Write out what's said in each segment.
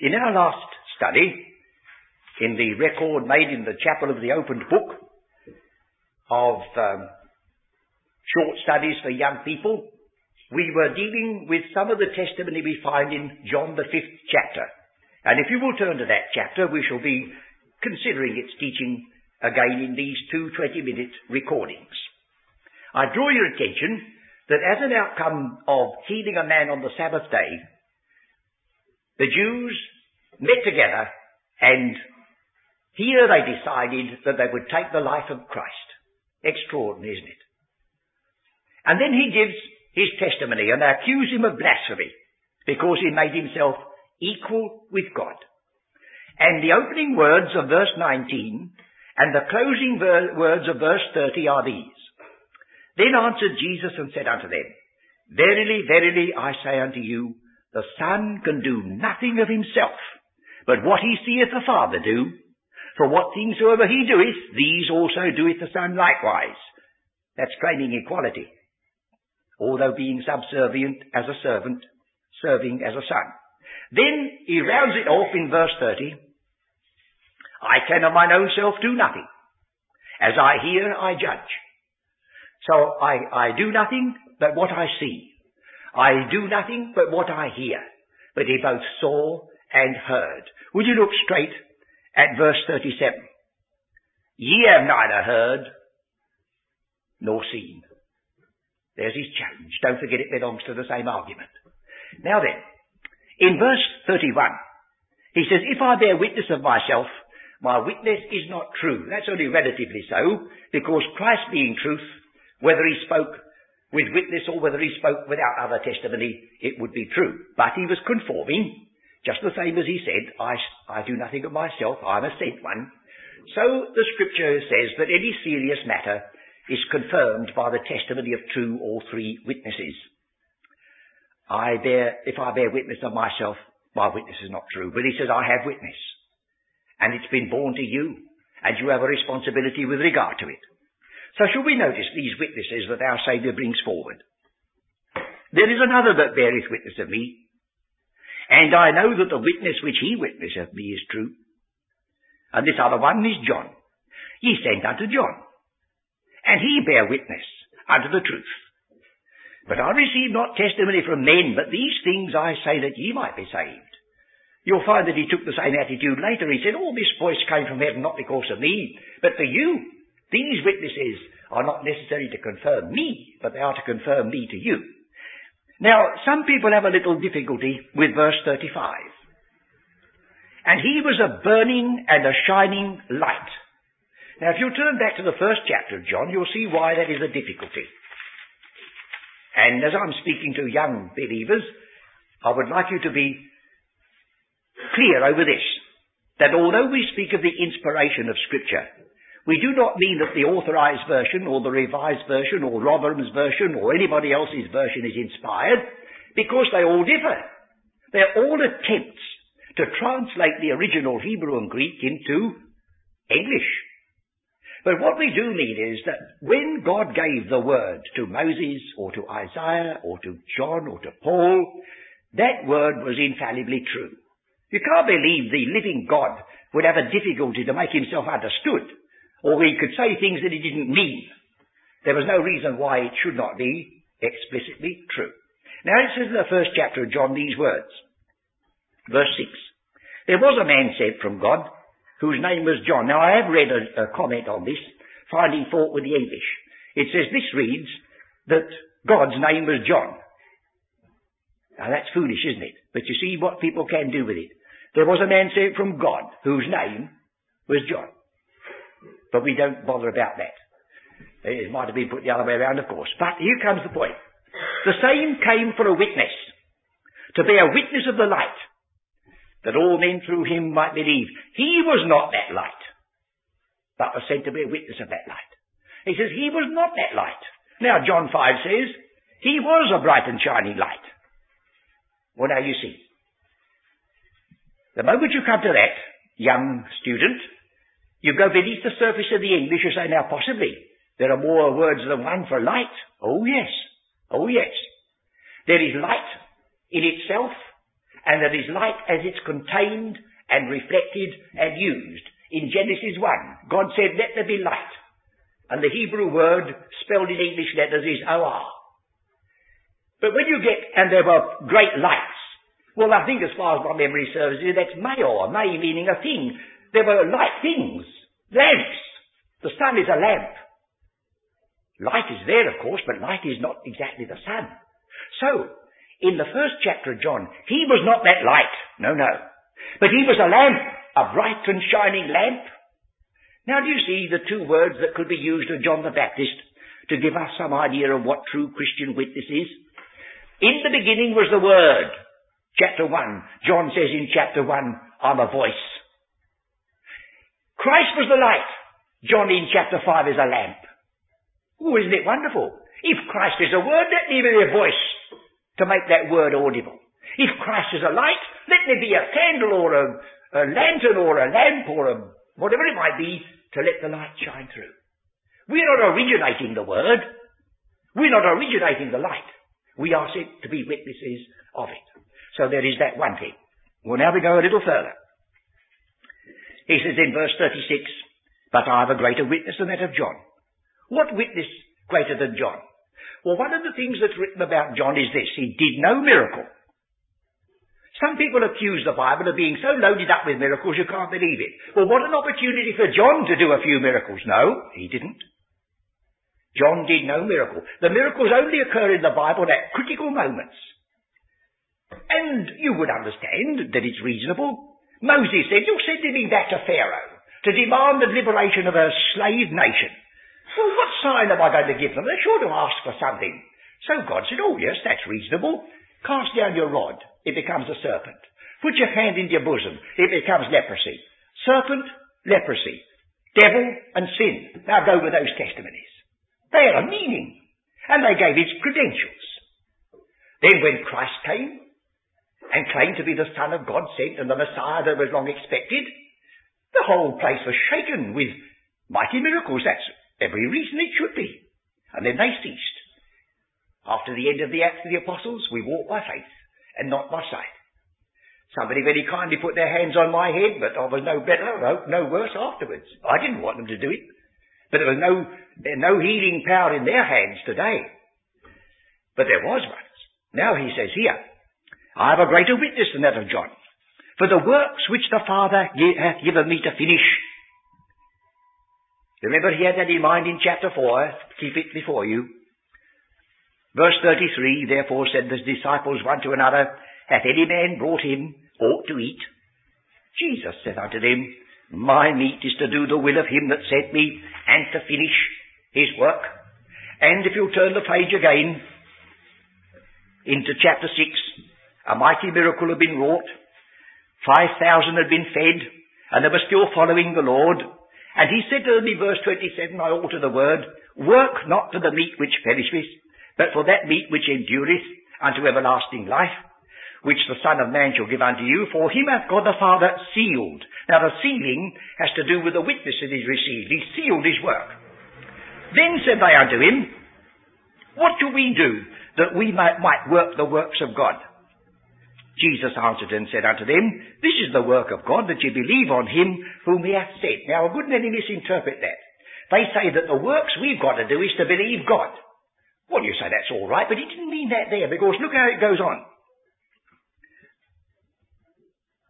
In our last study, in the record made in the Chapel of the Opened Book of um, short studies for young people, we were dealing with some of the testimony we find in John the fifth chapter. And if you will turn to that chapter, we shall be considering its teaching again in these two 20-minute recordings. I draw your attention that as an outcome of healing a man on the Sabbath day, the Jews met together and here they decided that they would take the life of Christ. Extraordinary, isn't it? And then he gives his testimony and they accuse him of blasphemy because he made himself equal with God. And the opening words of verse 19 and the closing ver- words of verse 30 are these. Then answered Jesus and said unto them, Verily, verily, I say unto you, the Son can do nothing of himself, but what he seeth the Father do. For what things soever he doeth, these also doeth the Son likewise. That's claiming equality. Although being subservient as a servant, serving as a son. Then he rounds it off in verse 30. I can of mine own self do nothing. As I hear, I judge. So I, I do nothing but what I see. I do nothing but what I hear. But he both saw and heard. Would you look straight at verse 37? Ye have neither heard nor seen. There's his challenge. Don't forget it belongs to the same argument. Now then, in verse 31, he says, If I bear witness of myself, my witness is not true. That's only relatively so, because Christ being truth, whether he spoke with witness or whether he spoke without other testimony, it would be true. But he was conforming, just the same as he said, I, I do nothing of myself, I'm a sent one. So the scripture says that any serious matter is confirmed by the testimony of two or three witnesses. I bear, if I bear witness of myself, my witness is not true. But he says, I have witness and it's been borne to you, and you have a responsibility with regard to it. So shall we notice these witnesses that our Saviour brings forward? There is another that beareth witness of me, and I know that the witness which he witnesseth me is true. And this other one is John. Ye sent unto John, and he bare witness unto the truth. But I receive not testimony from men, but these things I say that ye might be saved. You'll find that he took the same attitude later. He said, oh, this voice came from heaven not because of me, but for you. These witnesses are not necessary to confirm me, but they are to confirm me to you. Now, some people have a little difficulty with verse 35. And he was a burning and a shining light. Now, if you turn back to the first chapter of John, you'll see why that is a difficulty. And as I'm speaking to young believers, I would like you to be clear over this, that although we speak of the inspiration of Scripture, we do not mean that the authorized version or the revised version or Rotherham's version or anybody else's version is inspired, because they all differ. They're all attempts to translate the original Hebrew and Greek into English. But what we do mean is that when God gave the word to Moses or to Isaiah or to John or to Paul, that word was infallibly true. You can't believe the living God would have a difficulty to make himself understood, or he could say things that he didn't mean. There was no reason why it should not be explicitly true. Now it says in the first chapter of John these words. Verse 6. There was a man sent from God whose name was John. Now I have read a, a comment on this, finding fault with the English. It says this reads that God's name was John. Now that's foolish, isn't it? But you see what people can do with it. There was a man sent from God whose name was John. But we don't bother about that. It might have been put the other way around, of course. But here comes the point. The same came for a witness, to be a witness of the light, that all men through him might believe. He was not that light, but was sent to be a witness of that light. He says he was not that light. Now John 5 says, he was a bright and shining light. Well, now you see. The moment you come to that, young student, you go beneath the surface of the English, you say, now possibly, there are more words than one for light. Oh yes. Oh yes. There is light in itself, and that is light as it's contained and reflected and used. In Genesis 1, God said, let there be light. And the Hebrew word spelled in English letters is OR. But when you get, and there were great lights, well, I think as far as my memory serves, you, that's Mayor, May meaning a thing. There were light things, lamps. The sun is a lamp. Light is there, of course, but light is not exactly the sun. So, in the first chapter of John, he was not that light. No, no. But he was a lamp, a bright and shining lamp. Now do you see the two words that could be used of John the Baptist to give us some idea of what true Christian witness is? In the beginning was the Word. Chapter 1. John says in chapter 1, I'm a voice. Christ was the light. John in chapter 5 is a lamp. Oh, isn't it wonderful? If Christ is a word, let me be a voice to make that word audible. If Christ is a light, let there be a candle or a, a lantern or a lamp or a, whatever it might be to let the light shine through. We're not originating the word. We're not originating the light. We are sent to be witnesses of it. So there is that one thing. Well, now we go a little further. He says in verse 36, But I have a greater witness than that of John. What witness greater than John? Well, one of the things that's written about John is this. He did no miracle. Some people accuse the Bible of being so loaded up with miracles you can't believe it. Well, what an opportunity for John to do a few miracles. No, he didn't. John did no miracle. The miracles only occur in the Bible at critical moments. And you would understand that it's reasonable. Moses said, you're sending me back to Pharaoh to demand the liberation of a slave nation. Well, what sign am I going to give them? They're sure to ask for something. So God said, oh yes, that's reasonable. Cast down your rod, it becomes a serpent. Put your hand into your bosom, it becomes leprosy. Serpent, leprosy. Devil and sin. Now go with those testimonies. They had a meaning. And they gave its credentials. Then when Christ came and claimed to be the Son of God sent and the Messiah that was long expected, the whole place was shaken with mighty miracles. That's Every reason it should be. And then they ceased. After the end of the Acts of the Apostles, we walk by faith and not by sight. Somebody very kindly put their hands on my head, but I was no better, no worse afterwards. I didn't want them to do it. But there was no, no healing power in their hands today. But there was once. Now he says here, I have a greater witness than that of John. For the works which the Father hath given me to finish, Remember he had that in mind in chapter 4. Keep it before you. Verse 33, therefore said the disciples one to another, Hath any man brought him aught to eat? Jesus said unto them, My meat is to do the will of him that sent me, and to finish his work. And if you'll turn the page again, into chapter 6, a mighty miracle had been wrought. Five thousand had been fed, and they were still following the Lord. And he said to them in verse 27, I alter the word, work not for the meat which perisheth, but for that meat which endureth unto everlasting life, which the Son of Man shall give unto you, for him hath God the Father sealed. Now the sealing has to do with the witness that he's received. He sealed his work. Then said they unto him, What do we do that we might, might work the works of God? Jesus answered and said unto them, This is the work of God, that ye believe on him whom he hath sent. Now, I wouldn't let misinterpret that. They say that the works we've got to do is to believe God. Well, you say that's all right, but he didn't mean that there, because look how it goes on.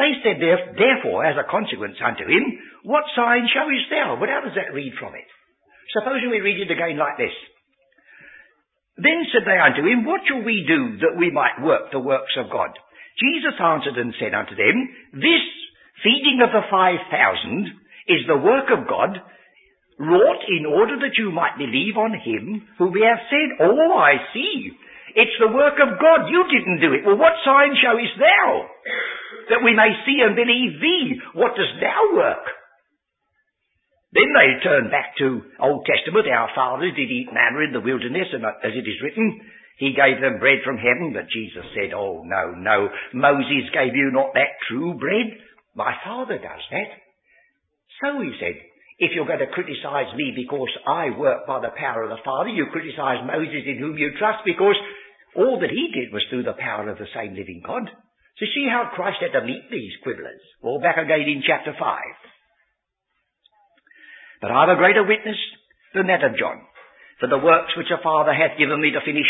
They said, therefore, as a consequence unto him, What sign showest thou? But how does that read from it? Supposing we read it again like this. Then said they unto him, What shall we do that we might work the works of God? Jesus answered and said unto them, This feeding of the five thousand is the work of God, wrought in order that you might believe on him whom we have said, Oh, I see. It's the work of God. You didn't do it. Well, what sign showest thou? That we may see and believe thee. What dost thou work? Then they turn back to Old Testament. Our fathers did eat manna in the wilderness, and uh, as it is written, he gave them bread from heaven, but Jesus said, Oh, no, no. Moses gave you not that true bread. My Father does that. So he said, if you're going to criticize me because I work by the power of the Father, you criticize Moses in whom you trust because all that he did was through the power of the same living God. So see how Christ had to meet these quibblers. Well, back again in chapter 5. But I have a greater witness than that of John. For the works which the Father hath given me to finish,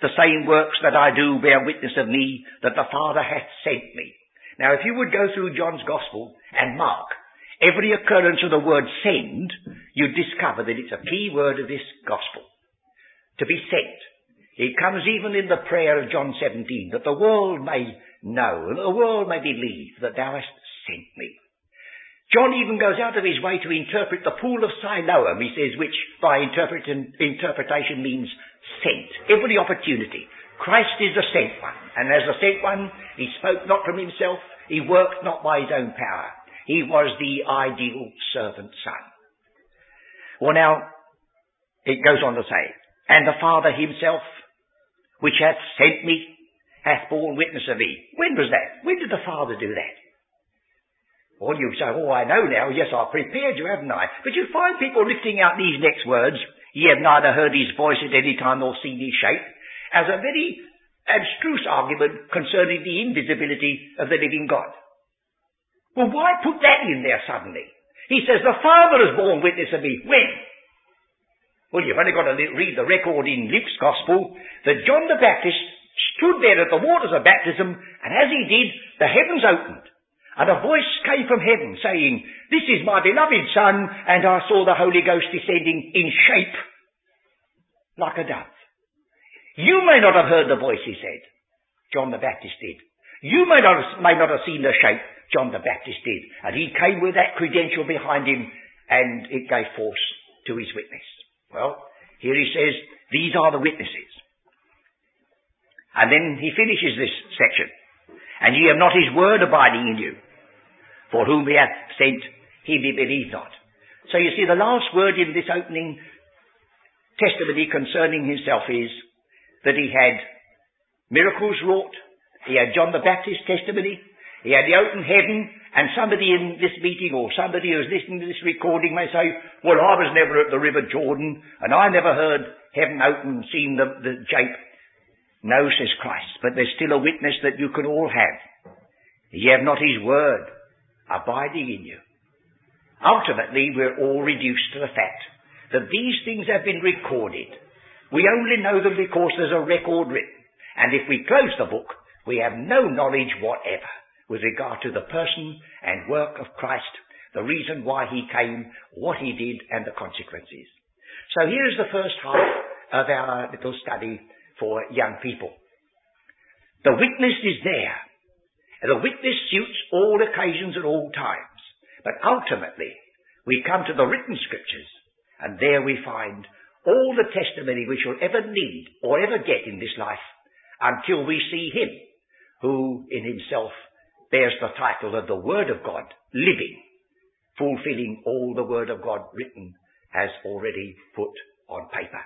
the same works that I do bear witness of me that the Father hath sent me. Now if you would go through John's Gospel and mark every occurrence of the word send, you'd discover that it's a key word of this Gospel. To be sent. It comes even in the prayer of John 17, that the world may know, that the world may believe that thou hast sent me. John even goes out of his way to interpret the pool of Siloam, he says, which by interpretation means sent. Every opportunity. Christ is the sent one. And as the sent one, he spoke not from himself, he worked not by his own power. He was the ideal servant son. Well now, it goes on to say, and the Father himself, which hath sent me, hath borne witness of me. When was that? When did the Father do that? Well, you say, oh, I know now. Yes, I've prepared you, haven't I? But you find people lifting out these next words, ye have neither heard his voice at any time nor seen his shape, as a very abstruse argument concerning the invisibility of the living God. Well, why put that in there suddenly? He says, the Father has borne witness of me. When? Well, you've only got to read the record in Luke's Gospel that John the Baptist stood there at the waters of baptism, and as he did, the heavens opened. And a voice came from heaven saying, This is my beloved Son, and I saw the Holy Ghost descending in shape like a dove. You may not have heard the voice, he said. John the Baptist did. You may not, have, may not have seen the shape, John the Baptist did. And he came with that credential behind him, and it gave force to his witness. Well, here he says, these are the witnesses. And then he finishes this section. And ye have not his word abiding in you. For whom he hath sent, he be believed not. So you see, the last word in this opening testimony concerning himself is that he had miracles wrought, he had John the Baptist's testimony, he had the open heaven, and somebody in this meeting or somebody who's listening to this recording may say, well, I was never at the River Jordan, and I never heard heaven open, and seen the, the jape. No, says Christ, but there's still a witness that you can all have. Ye have not his word abiding in you. Ultimately, we're all reduced to the fact that these things have been recorded. We only know them because there's a record written. And if we close the book, we have no knowledge whatever with regard to the person and work of Christ, the reason why he came, what he did, and the consequences. So here's the first half of our little study for young people. The witness is there. The witness suits all occasions and all times. But ultimately, we come to the written scriptures, and there we find all the testimony we shall ever need or ever get in this life until we see him who in himself bears the title of the Word of God, living, fulfilling all the Word of God written has already put on paper.